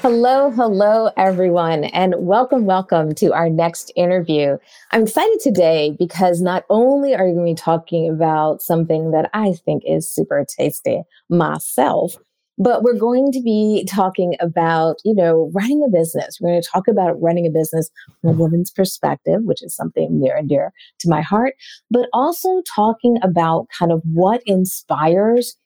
Hello, hello, everyone, and welcome, welcome to our next interview. I'm excited today because not only are you going to be talking about something that I think is super tasty myself, but we're going to be talking about, you know, running a business. We're going to talk about running a business from a woman's perspective, which is something near and dear to my heart, but also talking about kind of what inspires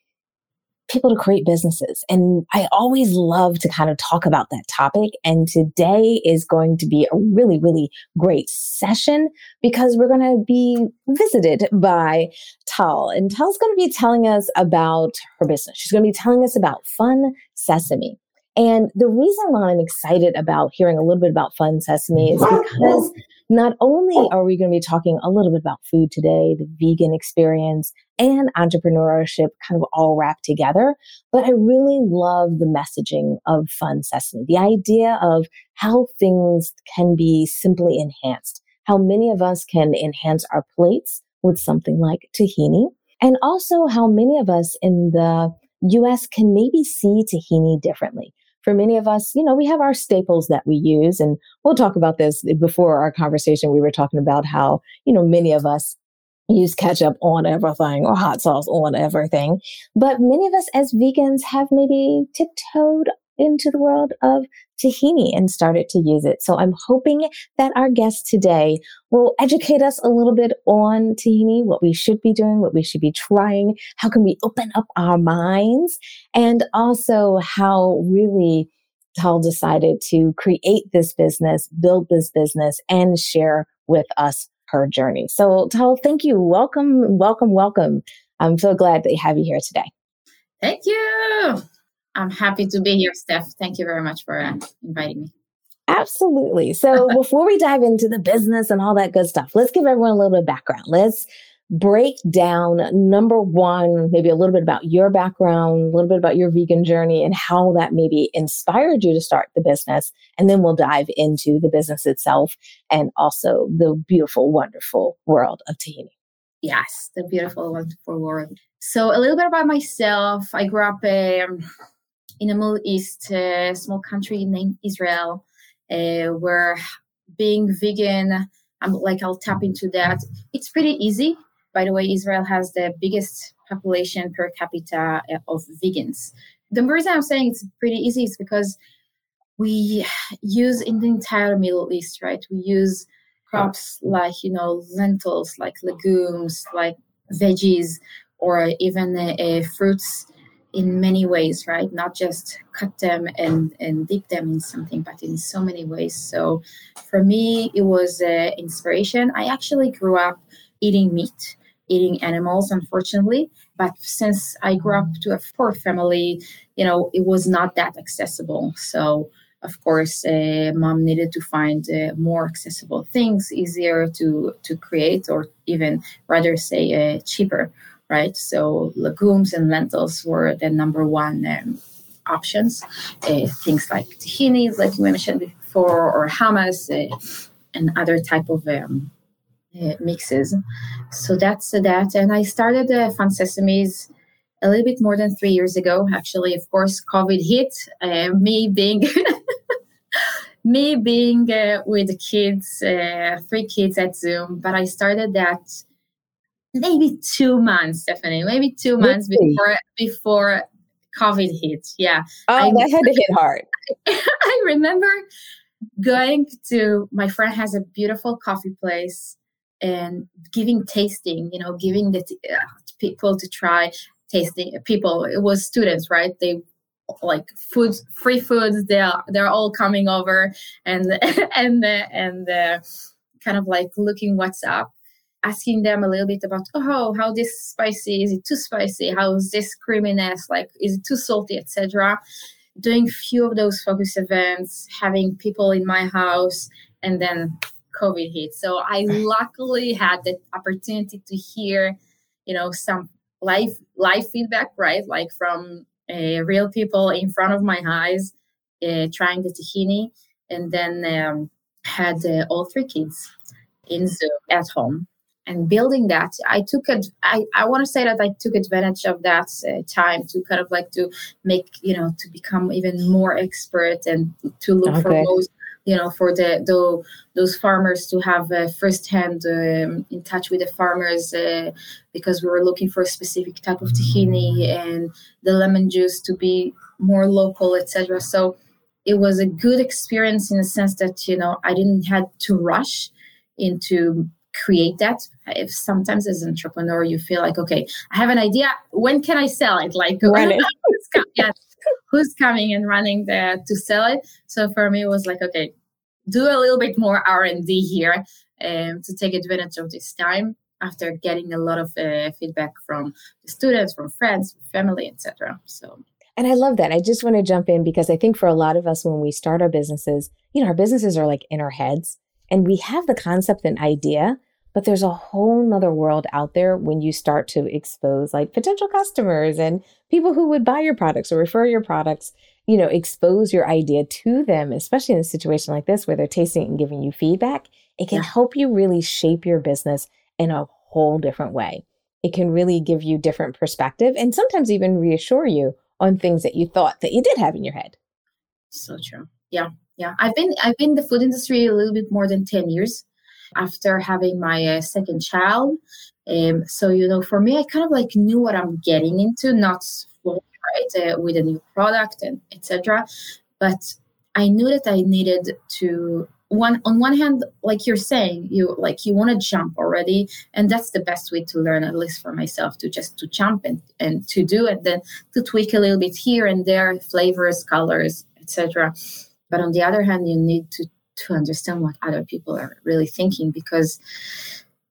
people to create businesses. And I always love to kind of talk about that topic. And today is going to be a really, really great session because we're going to be visited by Tal. And Tal's going to be telling us about her business. She's going to be telling us about Fun Sesame. And the reason why I'm excited about hearing a little bit about Fun Sesame is because not only oh. are we going to be talking a little bit about food today, the vegan experience, and entrepreneurship kind of all wrapped together, but I really love the messaging of Fun Sesame, the idea of how things can be simply enhanced, how many of us can enhance our plates with something like tahini, and also how many of us in the US can maybe see tahini differently for many of us, you know, we have our staples that we use. And we'll talk about this before our conversation. We were talking about how, you know, many of us use ketchup on everything or hot sauce on everything. But many of us as vegans have maybe tiptoed into the world of tahini and started to use it. So I'm hoping that our guest today will educate us a little bit on tahini, what we should be doing, what we should be trying, how can we open up our minds, and also how really Tal decided to create this business, build this business, and share with us her journey. So Tal, thank you. Welcome, welcome, welcome. I'm so glad that to have you here today. Thank you. I'm happy to be here, Steph. Thank you very much for uh, inviting me. Absolutely. So, before we dive into the business and all that good stuff, let's give everyone a little bit of background. Let's break down number one, maybe a little bit about your background, a little bit about your vegan journey, and how that maybe inspired you to start the business. And then we'll dive into the business itself and also the beautiful, wonderful world of tahini. Yes, the beautiful, wonderful world. So, a little bit about myself. I grew up um, in a Middle East, uh, small country named Israel, uh, where being vegan, I'm like I'll tap into that. It's pretty easy. By the way, Israel has the biggest population per capita uh, of vegans. The reason I'm saying it's pretty easy is because we use in the entire Middle East, right? We use crops like you know lentils, like legumes, like veggies, or even uh, uh, fruits in many ways, right? Not just cut them and, and dip them in something, but in so many ways. So for me, it was uh, inspiration. I actually grew up eating meat, eating animals, unfortunately. But since I grew up to a poor family, you know, it was not that accessible. So of course, uh, mom needed to find uh, more accessible things, easier to to create, or even rather say uh, cheaper right? So legumes and lentils were the number one um, options. Uh, things like tahinis, like we mentioned before, or hummus uh, and other type of um, uh, mixes. So that's that. And I started uh, Fun Sesames a little bit more than three years ago. Actually, of course, COVID hit. Uh, me being me being uh, with kids, uh, three kids at Zoom, but I started that maybe two months, Stephanie, maybe two months before before COVID hit. Yeah. Oh, I, that had to hit hard. I remember going to my friend has a beautiful coffee place and giving tasting, you know, giving the uh, people to try tasting people. It was students, right? They like food, free foods. They are they're all coming over and and and uh, kind of like looking what's up asking them a little bit about oh how this spicy? Is it too spicy? How is this creaminess? Like is it too salty? etc doing few of those focus events having people in my house and then covid hit. So i luckily had the opportunity to hear you know some live live feedback right? Like from uh, real people in front of my eyes uh, trying the tahini and then um, had uh, all three kids in Zoom at home and building that i took it i, I want to say that i took advantage of that uh, time to kind of like to make you know to become even more expert and to look okay. for those you know for the, the those farmers to have uh, firsthand um, in touch with the farmers uh, because we were looking for a specific type of tahini and the lemon juice to be more local etc so it was a good experience in the sense that you know i didn't had to rush into create that. If sometimes as an entrepreneur you feel like okay i have an idea when can i sell it? Like who's, com- yeah, who's coming and running there to sell it? So for me it was like okay do a little bit more r&d here um, to take advantage of this time after getting a lot of uh, feedback from the students from friends family etc so and I love that. I just want to jump in because I think for a lot of us, when we start our businesses, you know, our businesses are like in our heads and we have the concept and idea, but there's a whole nother world out there when you start to expose like potential customers and people who would buy your products or refer your products, you know, expose your idea to them, especially in a situation like this where they're tasting it and giving you feedback. It can yeah. help you really shape your business in a whole different way. It can really give you different perspective and sometimes even reassure you on things that you thought that you did have in your head. So true. Yeah yeah i've been i've been in the food industry a little bit more than 10 years after having my uh, second child. Um, so you know for me i kind of like knew what i'm getting into not right uh, with a new product and etc but i knew that i needed to one on one hand like you're saying you like you want to jump already and that's the best way to learn at least for myself to just to jump and and to do it then to tweak a little bit here and there flavors colors etc but on the other hand, you need to, to understand what other people are really thinking because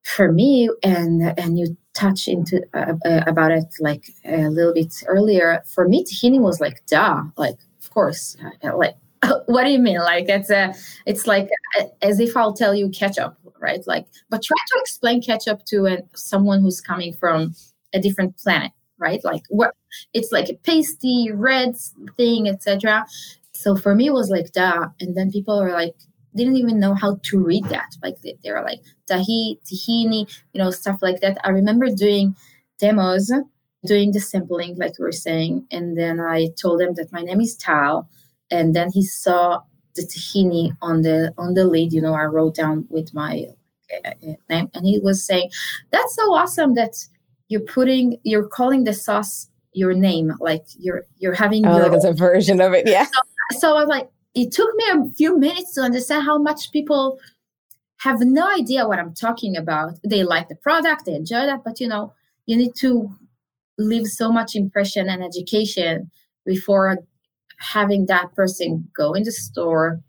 for me, and and you touch into uh, uh, about it like a little bit earlier. For me, tahini was like duh, like of course, uh, like what do you mean? Like it's a, it's like uh, as if I'll tell you ketchup, right? Like, but try to explain ketchup to a, someone who's coming from a different planet, right? Like what it's like a pasty red thing, etc. So for me, it was like that. And then people were like, didn't even know how to read that. Like they, they were like tahi, tahini, you know, stuff like that. I remember doing demos, doing the sampling, like we were saying. And then I told him that my name is Tal, And then he saw the tahini on the on the lid. You know, I wrote down with my uh, uh, name, and he was saying, "That's so awesome that you're putting, you're calling the sauce your name, like you're you're having oh, your like it's a version of it, yeah." So so I was like, it took me a few minutes to understand how much people have no idea what I'm talking about. They like the product, they enjoy that, but you know, you need to leave so much impression and education before having that person go in the store,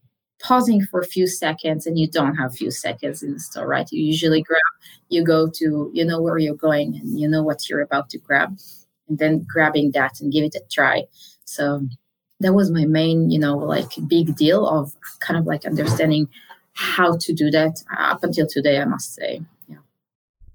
pausing for a few seconds, and you don't have few seconds in the store, right? You usually grab, you go to, you know where you're going and you know what you're about to grab, and then grabbing that and give it a try. So that was my main you know like big deal of kind of like understanding how to do that. Up until today i must say yeah.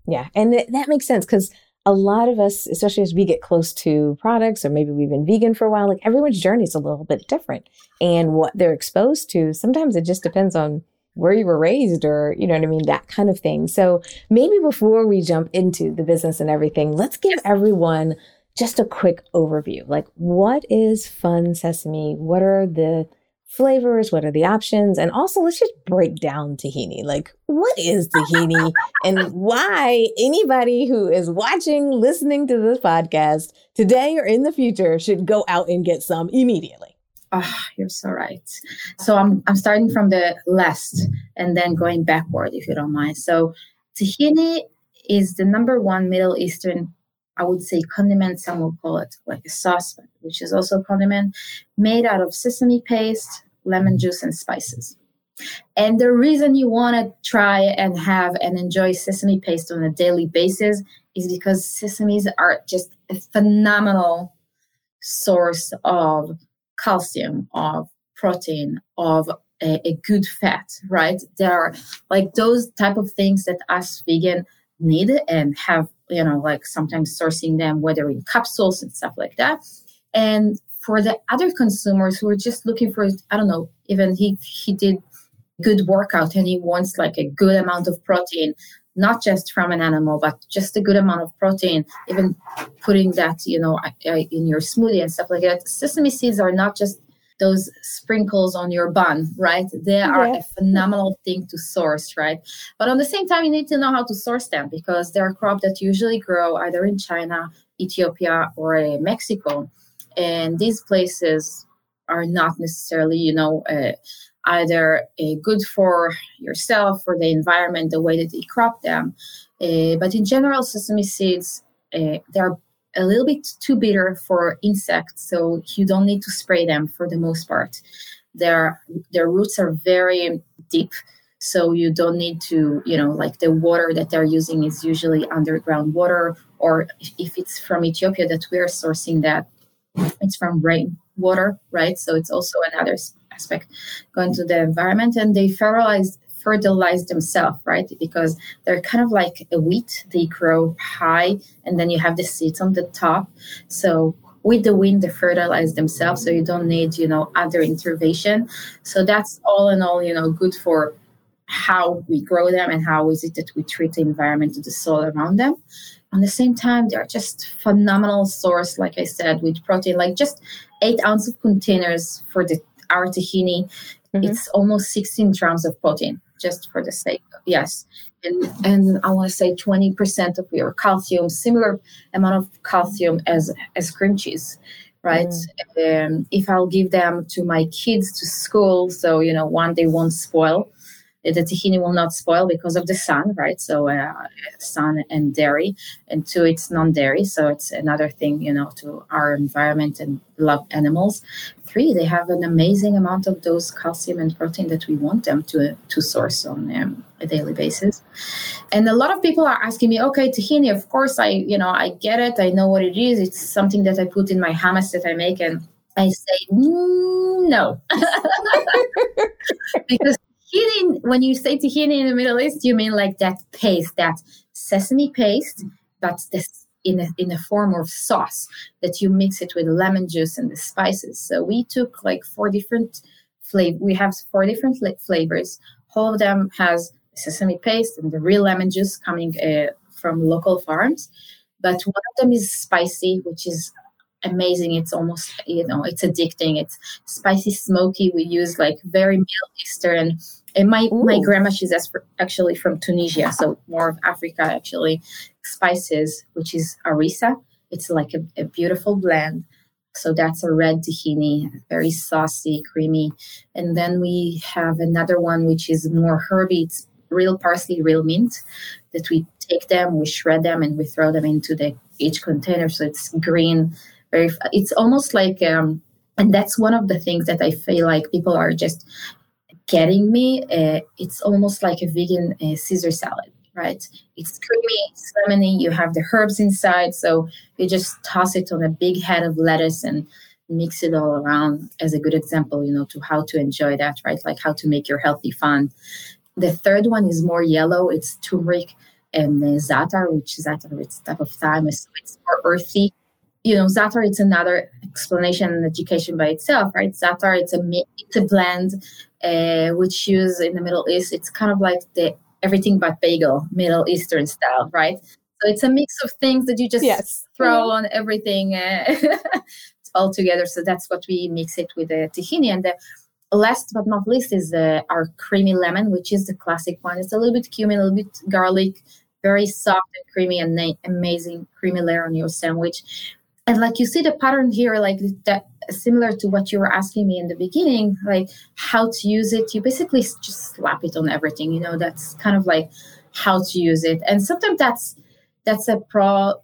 Yeah and th- that makes sense because a lot of us especially as we get close to products or maybe we've been vegan for a while like everyone's journey is a little bit different. And what they're exposed to sometimes it just depends on where you were raised or you know what i mean that kind of thing. So maybe before we jump into the business and everything let's give everyone just a quick overview. Like, what is Fun Sesame? What are the flavors? What are the options? And also, let's just break down tahini. Like, what is tahini and why anybody who is watching, listening to this podcast today or in the future should go out and get some immediately? Oh, you're so right. So I'm I'm starting from the last and then going backward, if you don't mind. So tahini is the number one Middle Eastern I would say condiment, some will call it like a sauce, which is also a condiment, made out of sesame paste, lemon mm-hmm. juice, and spices. And the reason you want to try and have and enjoy sesame paste on a daily basis is because sesames are just a phenomenal source of calcium, of protein, of a, a good fat, right? There are like those type of things that us vegan need and have, you know, like sometimes sourcing them, whether in capsules and stuff like that. And for the other consumers who are just looking for, I don't know, even he he did good workout and he wants like a good amount of protein, not just from an animal, but just a good amount of protein, even putting that, you know, in your smoothie and stuff like that. Sesame seeds are not just those sprinkles on your bun, right? They are a phenomenal thing to source, right? But on the same time, you need to know how to source them because they're a crop that usually grow either in China, Ethiopia, or Mexico. And these places are not necessarily, you know, uh, either uh, good for yourself or the environment, the way that they crop them. Uh, but in general, sesame seeds, uh, they're a little bit too bitter for insects, so you don't need to spray them for the most part. Their their roots are very deep, so you don't need to, you know, like the water that they're using is usually underground water, or if it's from Ethiopia that we're sourcing that, it's from rain water, right? So it's also another aspect going to the environment, and they fertilize fertilize themselves, right? Because they're kind of like a wheat. They grow high and then you have the seeds on the top. So with the wind, they fertilize themselves. So you don't need, you know, other intervention. So that's all in all, you know, good for how we grow them and how is it that we treat the environment and the soil around them. At the same time, they're just phenomenal source, like I said, with protein, like just eight ounce of containers for the our tahini. Mm-hmm. It's almost 16 grams of protein just for the sake of yes and and i want to say 20% of your calcium similar amount of calcium as as cream cheese right mm. um, if i'll give them to my kids to school so you know one they won't spoil the tahini will not spoil because of the sun, right? So uh, sun and dairy, and two, it's non-dairy, so it's another thing, you know, to our environment and love animals. Three, they have an amazing amount of those calcium and protein that we want them to to source on um, a daily basis. And a lot of people are asking me, okay, tahini, of course, I you know I get it, I know what it is. It's something that I put in my hummus that I make and. I say mm, no, because tahini, when you say tahini in the Middle East, you mean like that paste, that sesame paste, but this in a, in a form of sauce that you mix it with lemon juice and the spices. So we took like four different flavor. We have four different flavors. All of them has sesame paste and the real lemon juice coming uh, from local farms. But one of them is spicy, which is amazing. It's almost, you know, it's addicting. It's spicy, smoky. We use like very Middle Eastern. And my, Ooh. my grandma, she's actually from Tunisia, so more of Africa actually. Spices, which is harissa. It's like a, a beautiful blend. So that's a red tahini, very saucy, creamy. And then we have another one which is more herby. It's real parsley, real mint. That we take them, we shred them, and we throw them into the each container. So it's green, very it's almost like um, and that's one of the things that i feel like people are just getting me uh, it's almost like a vegan uh, caesar salad right? It's creamy it's lemony you have the herbs inside so you just toss it on a big head of lettuce and mix it all around as a good example you know to how to enjoy that right? Like how to make your healthy fun. The third one is more yellow. It's turmeric and za'atar, which za'atar it's type of thyme so it's more earthy you know, za'atar it's another explanation and education by itself, right? Za'atar it's a it's a blend uh, which used in the Middle East. It's kind of like the everything but bagel, Middle Eastern style, right? So it's a mix of things that you just yes. throw on everything uh, all together. So that's what we mix it with the tahini. And the last but not least is uh, our creamy lemon, which is the classic one. It's a little bit cumin, a little bit garlic, very soft and creamy and na- amazing creamy layer on your sandwich and like you see the pattern here like that similar to what you were asking me in the beginning like how to use it you basically just slap it on everything you know that's kind of like how to use it and sometimes that's that's a pro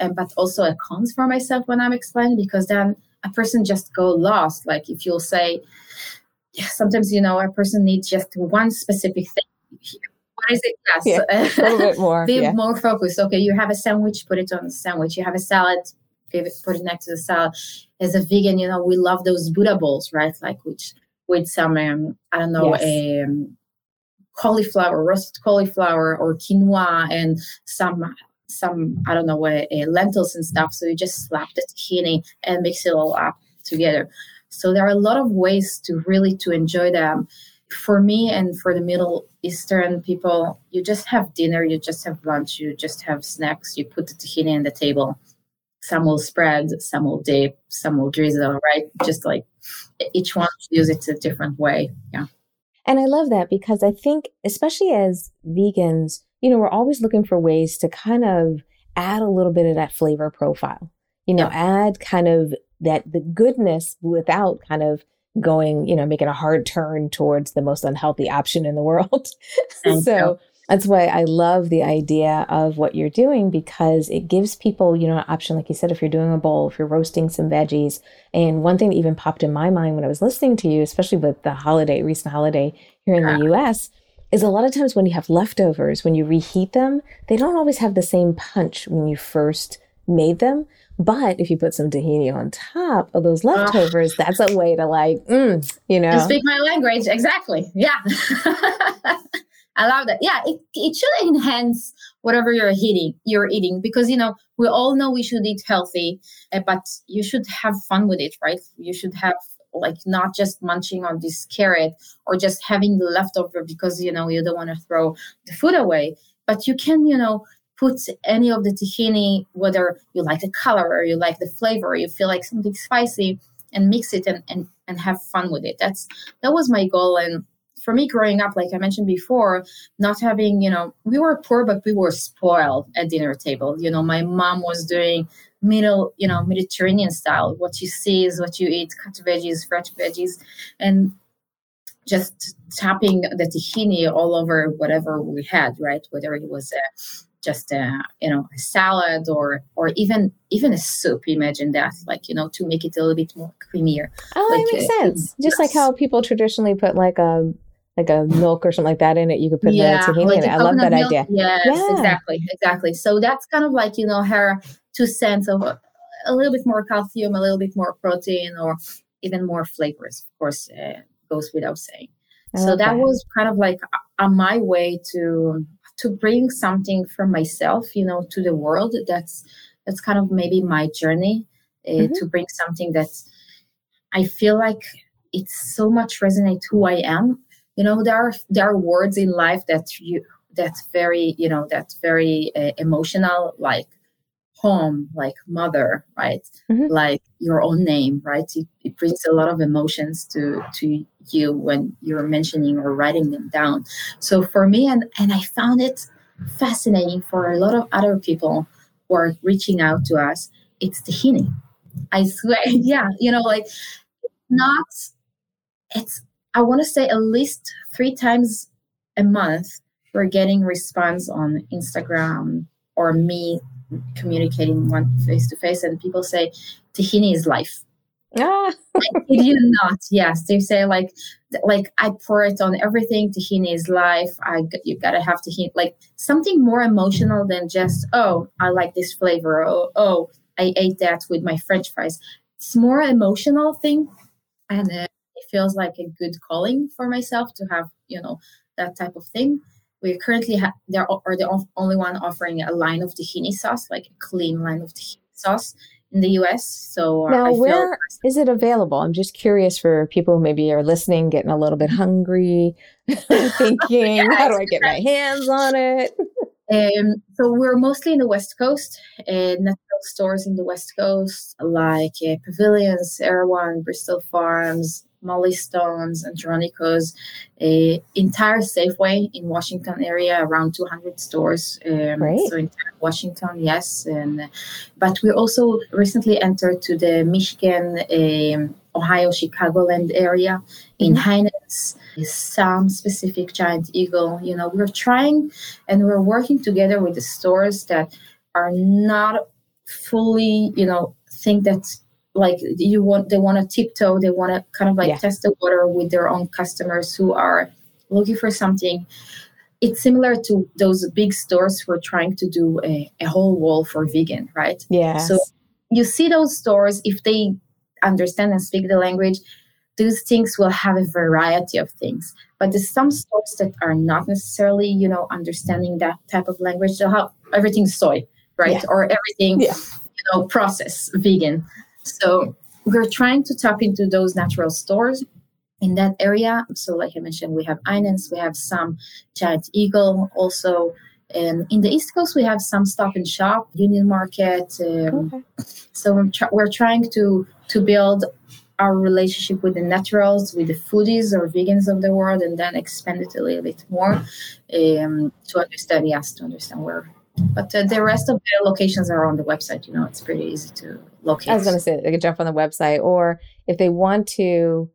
uh, but also a cons for myself when i'm explaining because then a person just go lost like if you'll say sometimes you know a person needs just one specific thing. What is it? Yes, yeah, a little bit more. Be yeah. more focused. Okay, you have a sandwich, put it on the sandwich. You have a salad, give it, put it next to the salad. As a vegan, you know we love those Buddha bowls, right? Like which with some um, I don't know yes. um, cauliflower, roasted cauliflower or quinoa, and some some I don't know uh, lentils and stuff. So you just slap the tahini and mix it all up together. So there are a lot of ways to really to enjoy them. For me and for the Middle Eastern people, you just have dinner, you just have lunch, you just have snacks, you put the tahini on the table. Some will spread, some will dip, some will drizzle, right? Just like each one use it a different way. Yeah. And I love that because I think, especially as vegans, you know, we're always looking for ways to kind of add a little bit of that flavor profile, you know, yeah. add kind of that the goodness without kind of going, you know, making a hard turn towards the most unhealthy option in the world. so that's why I love the idea of what you're doing because it gives people, you know, an option. Like you said, if you're doing a bowl, if you're roasting some veggies. And one thing that even popped in my mind when I was listening to you, especially with the holiday, recent holiday here in the US, is a lot of times when you have leftovers, when you reheat them, they don't always have the same punch when you first made them. But if you put some tahini on top of those leftovers, that's a way to like, mm, you know. speak my language. Exactly. Yeah. Love that. Yeah, it, it should enhance whatever you're eating. You're eating because you know we all know we should eat healthy, uh, but you should have fun with it, right? You should have like not just munching on this carrot or just having the leftover because you know you don't want to throw the food away, but you can you know put any of the tahini, whether you like the color or you like the flavor, or you feel like something spicy, and mix it and, and, and have fun with it. That's that was my goal. And for me growing up, like I mentioned before, not having, you know, we were poor, but we were spoiled at dinner table. You know, my mom was doing middle, you know, Mediterranean style. What you see is what you eat, cut veggies, fresh veggies. And just tapping the tahini all over whatever we had, right? Whether it was a just a you know a salad or or even even a soup imagine that like you know to make it a little bit more creamier oh like, that makes uh, sense just yes. like how people traditionally put like a like a milk or something like that in it you could put yeah, the tahini like in it i love that milk. idea yes yeah. exactly exactly so that's kind of like you know her two cents of a, a little bit more calcium a little bit more protein or even more flavors of course uh, goes without saying so that was kind of like uh, my way to to bring something from myself you know to the world that's that's kind of maybe my journey uh, mm-hmm. to bring something that i feel like it's so much resonate who i am you know there are there are words in life that you that's very you know that's very uh, emotional like home like mother right? Mm-hmm. like your own name right? It, it, brings a lot of emotions to to you when you're mentioning or writing them down. So for me and and i found it fascinating for a lot of other people who are reaching out to us it's tahini i swear yeah you know like not it's i want to say at least three times a month we're getting response on instagram or me communicating one face to face, and people say tahini is life. Ah. kid you not. Yes, they say like like I pour it on everything. Tahini is life. I you gotta have tahini like something more emotional than just oh I like this flavor. Oh oh I ate that with my French fries. It's more emotional thing, and uh, it feels like a good calling for myself to have you know that type of thing we currently have there are the only one offering a line of tahini sauce, like a clean line of tahini sauce in the US. So uh, now, I where is it available? I'm just curious for people who maybe are listening, getting a little bit hungry, thinking, yes, how do I get my hands on it? Um, so we're mostly in the West Coast, and natural stores in the West Coast like uh, Pavilions, Erewhon, Bristol Farms, Mollie Stone's, and Andronico's, a entire Safeway in Washington area, around 200 stores. Um, right. So in Washington, yes. And but we also recently entered to the Michigan, um, Ohio, Chicagoland area in mm-hmm. Heinen's, some specific Giant Eagle. You know, we're trying and we're working together with the stores that are not fully, you know, think that like you want they want to tiptoe they want to kind of like yeah. test the water with their own customers who are looking for something. It's similar to those big stores who are trying to do a, a whole wall for vegan right? Yeah so you see those stores if they understand and speak the language those things will have a variety of things. But there's some stores that are not necessarily you know understanding that type of language. They'll have everything soy right? Yeah. or everything yeah. you know process vegan so we're trying to tap into those natural stores in that area. So, like I mentioned, we have Heinen's, we have some Giant Eagle, also. And in the East Coast, we have some Stop and Shop, Union Market. Um, okay. So we're, tr- we're trying to to build our relationship with the naturals, with the foodies or vegans of the world, and then expand it a little bit more um, to understand, yes, to understand where. But uh, the rest of the locations are on the website. You know, it's pretty easy to locate. I was going to say they could jump on the website, or if they want to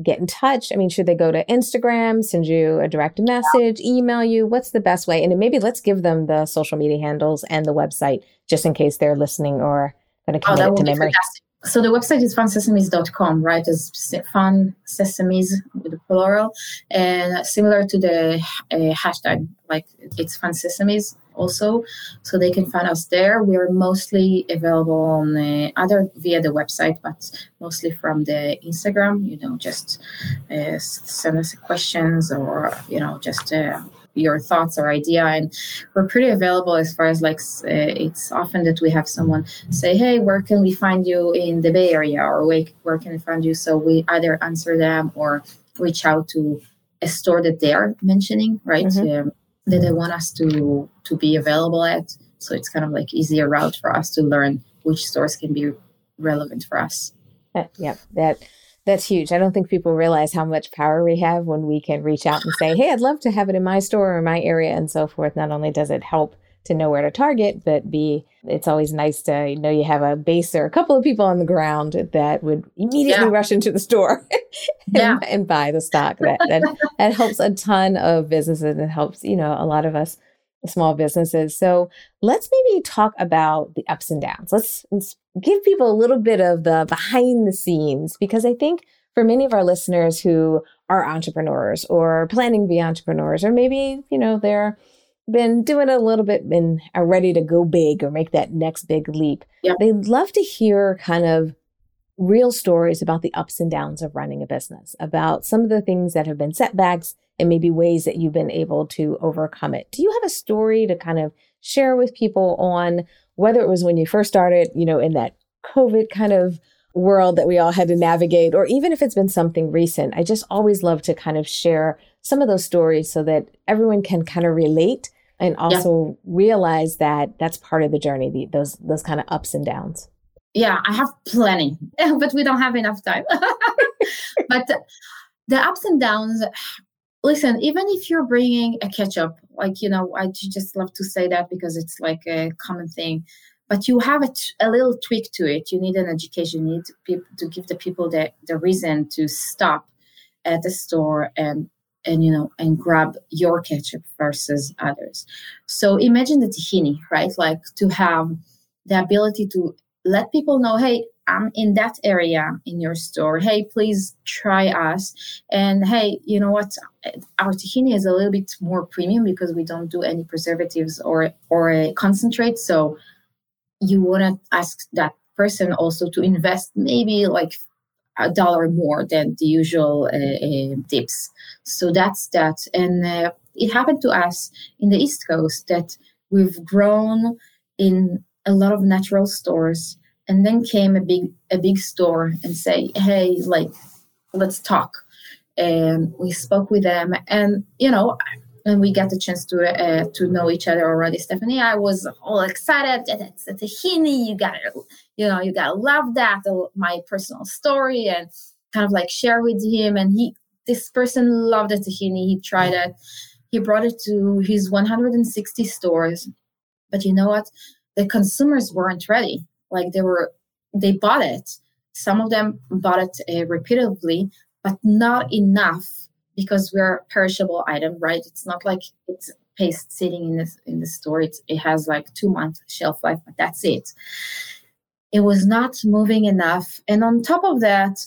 get in touch? I mean, should they go to Instagram, send you a direct message, email you? What's the best way? And maybe let's give them the social media handles and the website just in case they're listening or going to commit oh, it to memory. Fantastic. So the website is funsesames.com, right? It's fun sesames with the plural, and similar to the uh, hashtag, like it's fun sesames also, so they can find us there. We are mostly available on uh, other via the website, but mostly from the Instagram. You know, just uh, send us questions or you know just. Uh, your thoughts or idea and we're pretty available as far as like uh, it's often that we have someone say hey where can we find you in the bay area or where, can we find you so we either answer them or reach out to a store that they're mentioning right mm-hmm. um, that they want us to to be available at. So it's kind of like easier route for us to learn which stores can be relevant for us. Uh, yeah, that that's huge. I don't think people realize how much power we have when we can reach out and say, "Hey, I'd love to have it in my store or my area," and so forth. Not only does it help to know where to target, but B, it's always nice to know you have a base or a couple of people on the ground that would immediately yeah. rush into the store and, yeah. and, buy the stock. That, that that helps a ton of businesses. It helps, you know, a lot of us small businesses. So let's maybe talk about the ups and downs. Let's, let's give people a little bit of the behind the scenes because I think for many of our listeners who are entrepreneurs or planning to be entrepreneurs, or maybe, you know, they're been doing a little bit and are ready to go big or make that next big leap. Yeah. They'd love to hear kind of real stories about the ups and downs of running a business, about some of the things that have been setbacks and maybe ways that you've been able to overcome it. Do you have a story to kind of share with people on whether it was when you first started, you know, in that COVID kind of world that we all had to navigate, or even if it's been something recent? I just always love to kind of share some of those stories so that everyone can kind of relate and also yeah. realize that that's part of the journey the, those those kind of ups and downs yeah i have plenty but we don't have enough time but the ups and downs listen even if you're bringing a ketchup like you know i just love to say that because it's like a common thing but you have a, t- a little tweak to it. You need an education. You need to, pe- to give the people the, the reason to stop at the store and and you know and grab your ketchup versus others. So imagine the tahini right? Like to have the ability to let people know hey i'm in that area in your store. Hey please try us. And hey you know what? Our tahini is a little bit more premium because we don't do any preservatives or or a concentrate so you want to ask that person also to invest maybe like a dollar more than the usual uh, uh, dips. So that's that. And uh, it happened to us in the East Coast that we've grown in a lot of natural stores, and then came a big a big store and say, "Hey, like, let's talk." And we spoke with them, and you know, and we got the chance to uh, to know each other already. Stephanie, I was all excited. It's a tahini. You got it you know, you gotta love that. My personal story and kind of like share with him. And he, this person loved it. tahini. He tried it. He brought it to his 160 stores. But you know what? The consumers weren't ready. Like they were, they bought it. Some of them bought it uh, repeatedly, but not enough because we're a perishable item, right? It's not like it's paste sitting in the in the store. It's, it has like two month shelf life, but that's it it was not moving enough. And on top of that,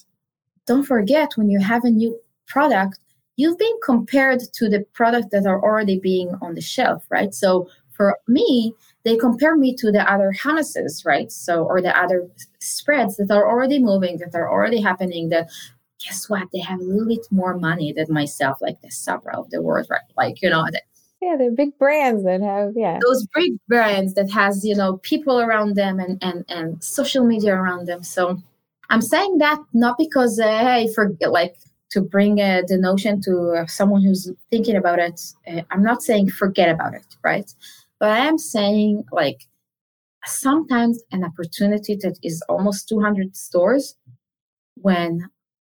don't forget when you have a new product, you've been compared to the products that are already being on the shelf, right? So for me, they compare me to the other hummuses, right? So, or the other spreads that are already moving, that are already happening, that guess what? They have a little bit more money than myself, like the Sabra of the world, right? Like, you know, yeah, they're big brands that have yeah those big brands that has you know people around them and and and social media around them. So I'm saying that not because uh, hey for like to bring uh, the notion to uh, someone who's thinking about it. Uh, I'm not saying forget about it, right? But I am saying like sometimes an opportunity that is almost 200 stores when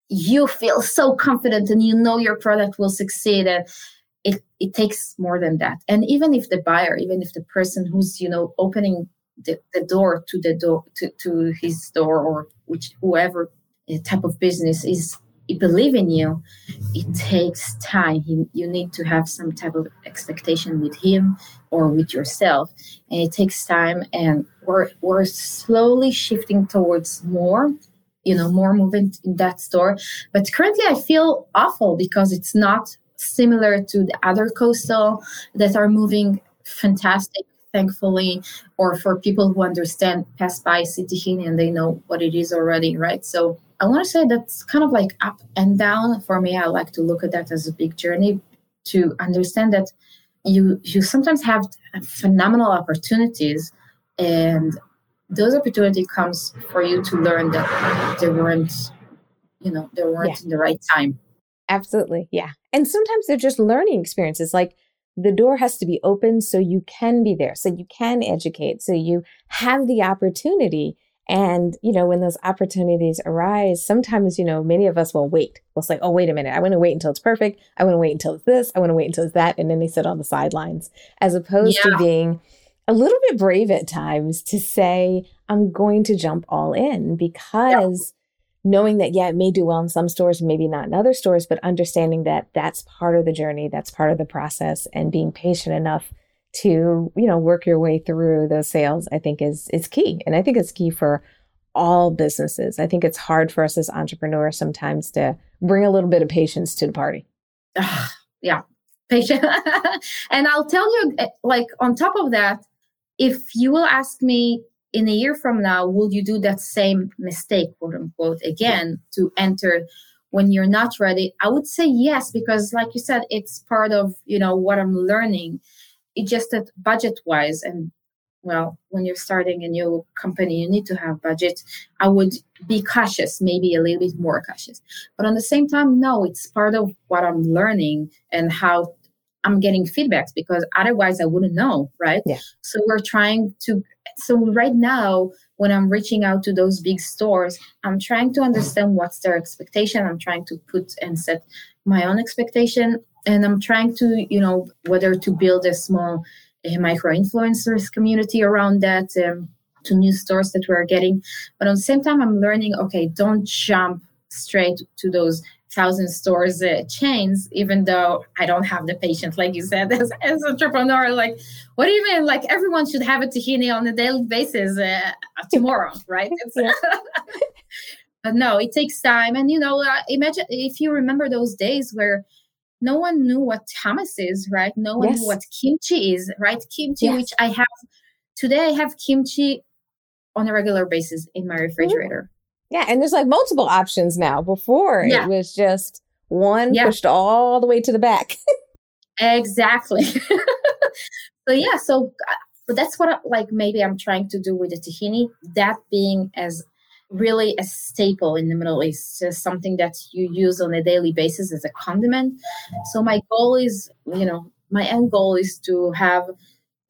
you feel so confident and you know your product will succeed and it, it takes more than that. And even if the buyer even if the person who's you know opening the, the door to the door to, to his door or which whoever uh, type of business is believe in you it takes time. He, you need to have some type of expectation with him or with yourself. And it takes time and we're, we're slowly shifting towards more you know more movement in that store. But currently i feel awful because it's not similar to the other coastal that are moving fantastic thankfully or for people who understand pass by city and they know what it is already right? So i want to say that's kind of like up and down for me. I like to look at that as a big journey to understand that you you sometimes have phenomenal opportunities and those opportunity comes for you to learn that they weren't you know they weren't yeah. in the right time. Absolutely yeah. And sometimes they're just learning experiences like the door has to be open so you can be there so you can educate so you have the opportunity. And you know when those opportunities arise sometimes you know many of us will wait. We'll say oh wait a minute. I want to wait until it's perfect. I want to wait until it's this. I want to wait until it's that. And then they sit on the sidelines as opposed yeah. to being a little bit brave at times to say, I'm going to jump all in because yeah. knowing that, yeah, it may do well in some stores, maybe not in other stores, but understanding that that's part of the journey, that's part of the process, and being patient enough to, you know, work your way through those sales, I think is is key. And I think it's key for all businesses. I think it's hard for us as entrepreneurs sometimes to bring a little bit of patience to the party. yeah, patient. and I'll tell you, eh, like, on top of that, if you will ask me in a year from now, will you do that same mistake, quote unquote, again to enter when you're not ready? I would say yes, because like you said, it's part of, you know, what I'm learning. It just that budget wise and well, when you're starting a new company, you need to have budget. I would be cautious, maybe a little bit more cautious. But on the same time, no, it's part of what I'm learning and how I'm getting feedbacks because otherwise I wouldn't know, right? Yeah. So we're trying to so right now when I'm reaching out to those big stores, I'm trying to understand what's their expectation. I'm trying to put and set my own expectation and I'm trying to, you know, whether to build a small micro influencers community around that um, to new stores that we're getting. But at the same time, I'm learning, okay, don't jump straight to those thousand stores uh, chains even though i don't have the patience like you said as, as entrepreneur like what do you mean like everyone should have a tahini on a daily basis uh, tomorrow right? But no it takes time. And you know uh, imagine if you remember those days where no one knew what hummus is right? No one yes. knew what kimchi is right? Kimchi yes. which i have today i have kimchi on a regular basis in my refrigerator yeah, and there's like multiple options now. Before yeah. it was just one yeah. pushed all the way to the back. exactly. so yeah, so uh, but that's what I, like maybe I'm trying to do with the tahini. That being as really a staple in the Middle East, just something that you use on a daily basis as a condiment. So my goal is, you know, my end goal is to have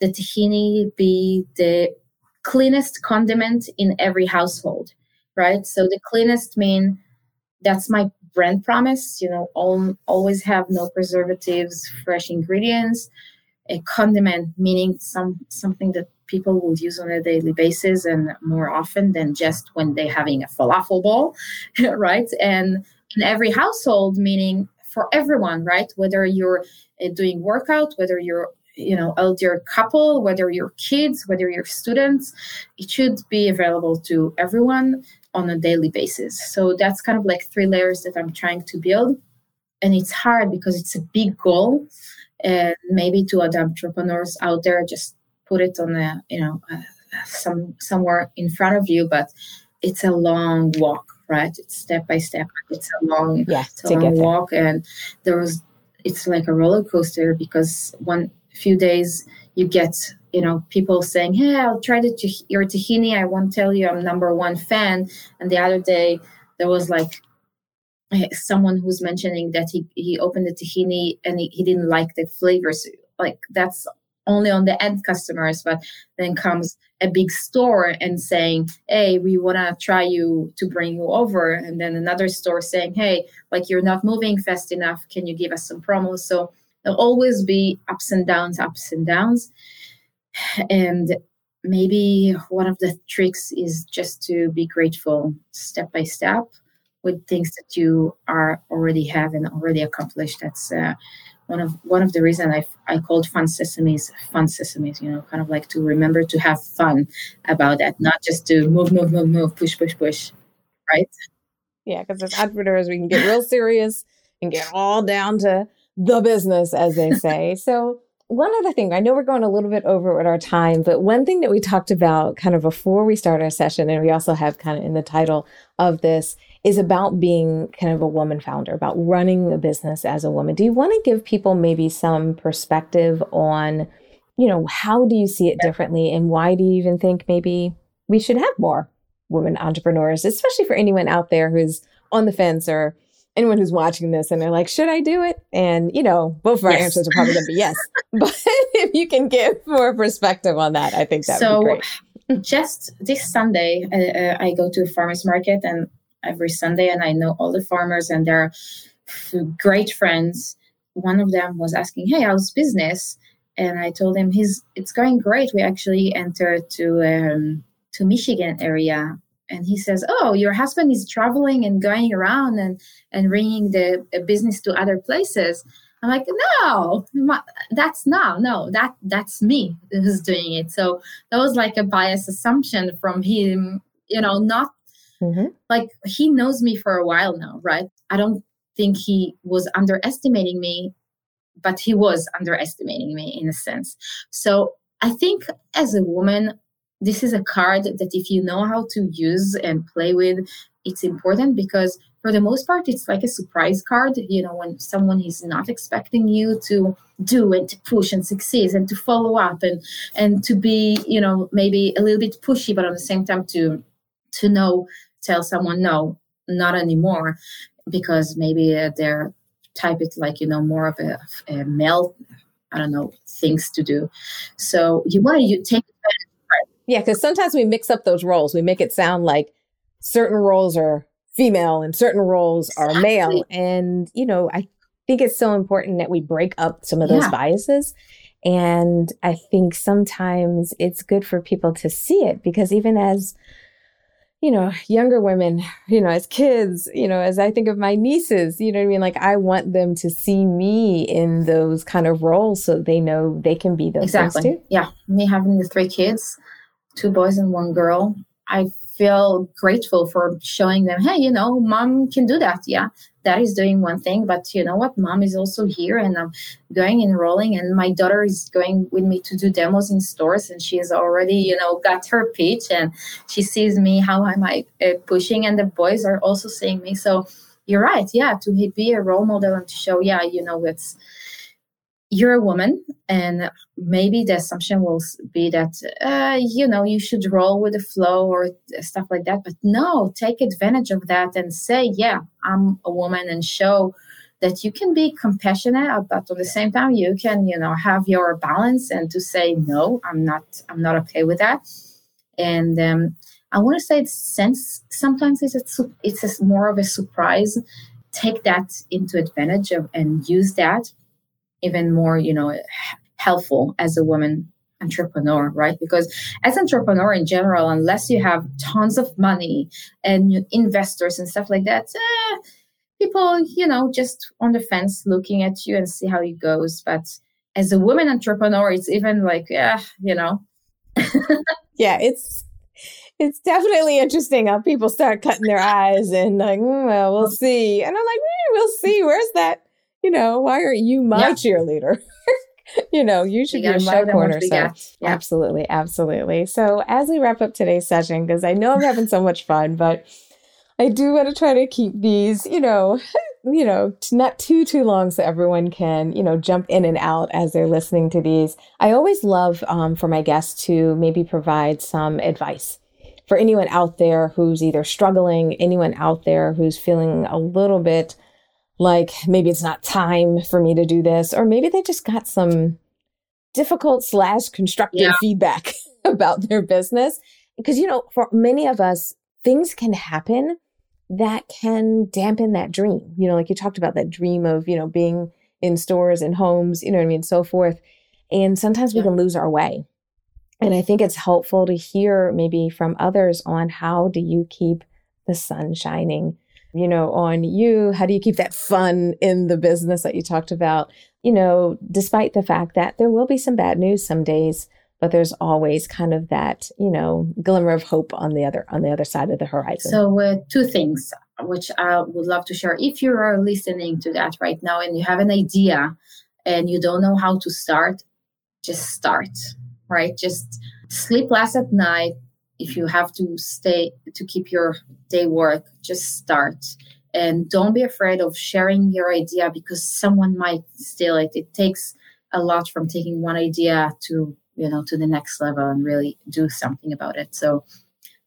the tahini be the cleanest condiment in every household right? So the cleanest mean that's my brand promise. You know, all, always have no preservatives, fresh ingredients. A condiment meaning some something that people will use on a daily basis and more often than just when they're having a falafel bowl, right? And in every household, meaning for everyone, right? Whether you're uh, doing workout, whether you're you know elder couple whether you're kids whether you're students it should be available to everyone on a daily basis. So that's kind of like three layers that i'm trying to build. And it's hard because it's a big goal. And maybe to other entrepreneurs out there just put it on a you know uh, some somewhere in front of you but it's a long walk right? It's step by step. It's a long yeah, it's a long walk. And there was it's like a roller coaster because one few days you get you know people saying hey i'll try the, your tahini i won't tell you i'm number one fan. And the other day there was like eh, someone who's mentioning that he, he opened the tahini and he, he didn't like the flavors. Like that's only on the end customers but then comes a big store and saying hey we want to try you to bring you over. And then another store saying hey like you're not moving fast enough. Can you give us some promos? So there'll always be ups and downs ups and downs and maybe one of the tricks is just to be grateful step by step with things that you are already have and already accomplished that's uh, one of one of the reasons I I called fun sesames fun sesames. You know, kind of like to remember to have fun about that, not just to move, move, move, move, push, push, push, right? Yeah, because as entrepreneurs, we can get real serious and get all down to the business, as they say. so. One other thing, I know we're going a little bit over with our time, but one thing that we talked about kind of before we start our session, and we also have kind of in the title of this, is about being kind of a woman founder, about running a business as a woman. Do you want to give people maybe some perspective on, you know, how do you see it differently and why do you even think maybe we should have more women entrepreneurs, especially for anyone out there who's on the fence or anyone who's watching this and they're like, should I do it? And, you know, both of our yes. answers are probably going to be yes. but if you can give more perspective on that, I think that so, would be great. Just this Sunday, uh, uh, I go to a farmer's market and every Sunday, and I know all the farmers, and they're great friends. One of them was asking, "Hey, how's business?" And I told him, "He's it's going great. We actually entered to um, to Michigan area." And he says, "Oh, your husband is traveling and going around and and bringing the business to other places." I'm like, no, that's no, no, that that's me who's doing it. So that was like a biased assumption from him, you know, not Mm-hmm. Like he knows me for a while now, right? I don't think he was underestimating me, but he was underestimating me in a sense. So I think as a woman, this is a card that if you know how to use and play with, it's important because for the most part it's like a surprise card you know when someone is not expecting you to do and to push and succeed and to follow up and and to be you know maybe a little bit pushy but at the same time to to know tell someone no not anymore because maybe uh, they're type it like you know more of a, a, male i don't know things to do so you want to you take? Yeah because sometimes we mix up those roles we make it sound like certain roles are female and certain roles exactly. are male and you know i think it's so important that we break up some of those yeah. biases and i think sometimes it's good for people to see it because even as you know, younger women, you know, as kids, you know, as I think of my nieces, you know what I mean? Like I want them to see me in those kind of roles so they know they can be those exactly. Yeah. Me having the three kids, two boys and one girl, I feel grateful for showing them, hey, you know, mom can do that. Yeah, that is doing one thing, but you know what? Mom is also here and I'm going and rolling. And my daughter is going with me to do demos in stores and she has already, you know, got her pitch and she sees me, how am I uh, pushing? And the boys are also seeing me. So you're right. Yeah, to be a role model and to show, yeah, you know, it's, you're a woman and maybe the assumption will be that uh, you know you should roll with the flow or stuff like that but no take advantage of that and say yeah i'm a woman and show that you can be compassionate but at the same time you can you know have your balance and to say no i'm not i'm not okay with that. And um, i want to say it's sense sometimes it's a, it's a more of a surprise. Take that into advantage of and use that even more, you know, helpful as a woman entrepreneur, right? Because as entrepreneur in general, unless you have tons of money and investors and stuff like that, eh, people, you know, just on the fence looking at you and see how it goes. But as a woman entrepreneur, it's even like, yeah, you know. yeah, it's it's definitely interesting how people start cutting their eyes and like, mm, well, we'll see. And I'm like, mm, we'll see. Where's that? You know, why aren't you my yeah. cheerleader? you know, you should you be in my corner. So yeah. absolutely, absolutely. So as we wrap up today's session, because I know I'm having so much fun, but I do want to try to keep these, you know, you know, not too too long so everyone can, you know, jump in and out as they're listening to these. I always love um, for my guests to maybe provide some advice for anyone out there who's either struggling, anyone out there who's feeling a little bit like maybe it's not time for me to do this, or maybe they just got some difficult slash constructive yeah. feedback about their business. Because, you know, for many of us, things can happen that can dampen that dream. You know, like you talked about that dream of, you know, being in stores and homes, you know what I mean, so forth. And sometimes we can lose our way. And I think it's helpful to hear maybe from others on how do you keep the sun shining, you know, on you? How do you keep that fun in the business that you talked about? You know, despite the fact that there will be some bad news some days, but there's always kind of that, you know, glimmer of hope on the other on the other side of the horizon. So, uh, two things which I would love to share. If you are listening to that right now and you have an idea and you don't know how to start, just start right? Just sleep less at night. If you have to stay to keep your day work, just start. And don't be afraid of sharing your idea because someone might steal it. It takes a lot from taking one idea to, you know, to the next level and really do something about it. So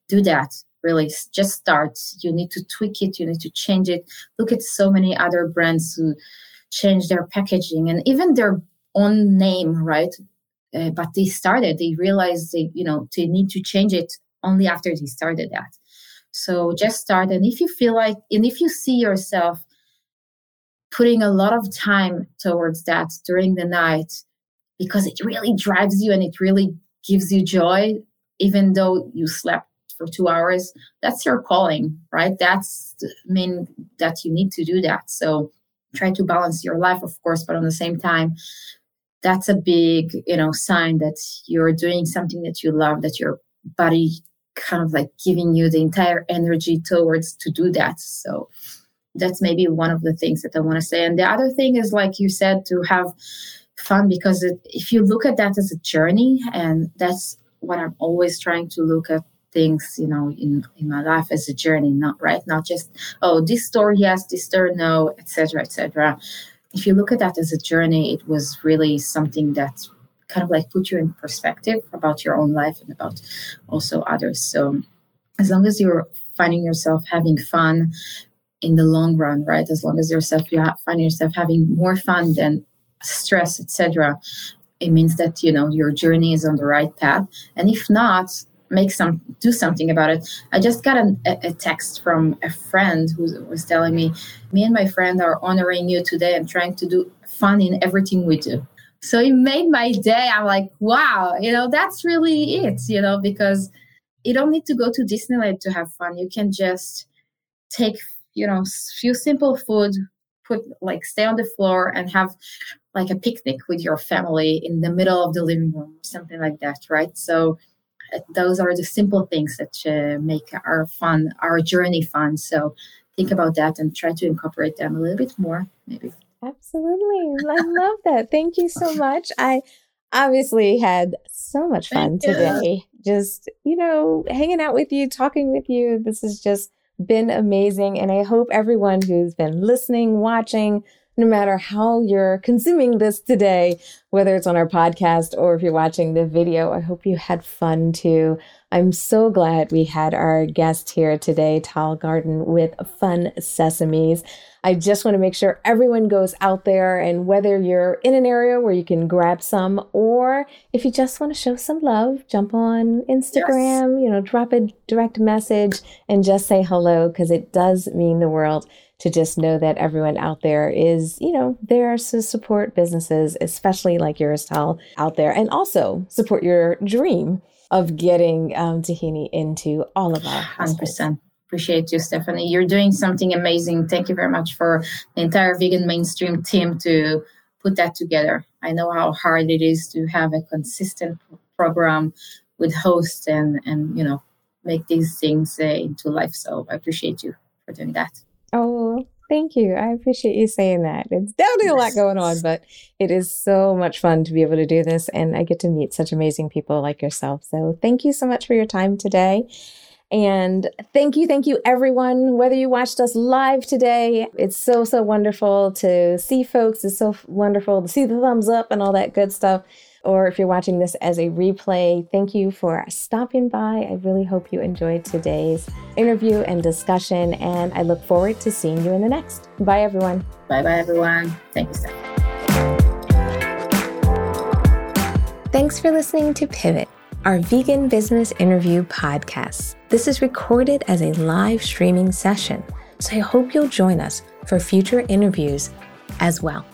do that really just start you need to tweak it you need to change it look at so many other brands who change their packaging and even their own name right uh, but they started they realized they you know they need to change it only after they started that. So just start and if you feel like and if you see yourself putting a lot of time towards that during the night because it really drives you and it really gives you joy even though you slept for two hours that's your calling right? That's mean that you need to do that. So try to balance your life of course but on the same time that's a big you know sign that you're doing something that you love that your body kind of like giving you the entire energy towards to do that. So that's maybe one of the things that i want to say. And the other thing is like you said to have fun because it, if you look at that as a journey and that's what i'm always trying to look at things you know in in my life as a journey not right? Not just oh this store yes this store no etc etc if you look at that as a journey, it was really something that kind of like put you in perspective about your own life and about also others. So as long as you're finding yourself having fun in the long run, right? As long as yourself you find yourself having more fun than stress, etc., it means that you know your journey is on the right path. And if not, make some do something about it. I just got a, a, text from a friend who was telling me me and my friend are honoring you today and trying to do fun in everything we do. So it made my day. I'm like wow you know that's really it you know because you don't need to go to disneyland to have fun. You can just take you know few simple food put like stay on the floor and have like a picnic with your family in the middle of the living room something like that right? So those are the simple things that uh, make our fun, our journey fun. So think about that and try to incorporate them a little bit more, maybe. Absolutely. I love that. Thank you so much. I obviously had so much fun today. Just, you know, hanging out with you, talking with you. This has just been amazing. And I hope everyone who's been listening, watching, no matter how you're consuming this today, whether it's on our podcast or if you're watching the video. I hope you had fun too. I'm so glad we had our guest here today, Tal Garden with Fun Sesames. I just want to make sure everyone goes out there and whether you're in an area where you can grab some or if you just want to show some love, jump on Instagram, yes. you know, drop a direct message and just say hello because it does mean the world to just know that everyone out there is, you know, there to support businesses, especially like Tal, out there, and also support your dream of getting um, tahini into all of our 100%. Appreciate you, Stephanie. You're doing something amazing. Thank you very much for the entire vegan mainstream team to put that together. I know how hard it is to have a consistent program with hosts and and you know make these things uh, into life. So I appreciate you for doing that. Oh, thank you. I appreciate you saying that. It's definitely a lot going on, but it is so much fun to be able to do this. And I get to meet such amazing people like yourself. So thank you so much for your time today. And thank you, thank you, everyone. Whether you watched us live today, it's so, so wonderful to see folks. It's so wonderful to see the thumbs up and all that good stuff. Or if you're watching this as a replay, thank you for stopping by. I really hope you enjoyed today's interview and discussion, and I look forward to seeing you in the next. Bye, everyone. Bye, bye, everyone. Thank you, Steph. Thanks for listening to Pivot our vegan business interview podcast. This is recorded as a live streaming session, so I hope you'll join us for future interviews as well.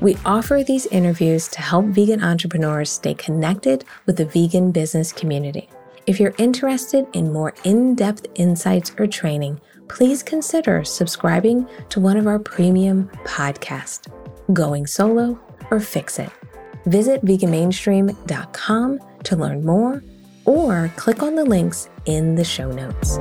We offer these interviews to help vegan entrepreneurs stay connected with the vegan business community. If you're interested in more in depth insights or training, please consider subscribing to one of our premium podcasts, Going Solo or Fix It. Visit veganmainstream.com to learn more or click on the links in the show notes.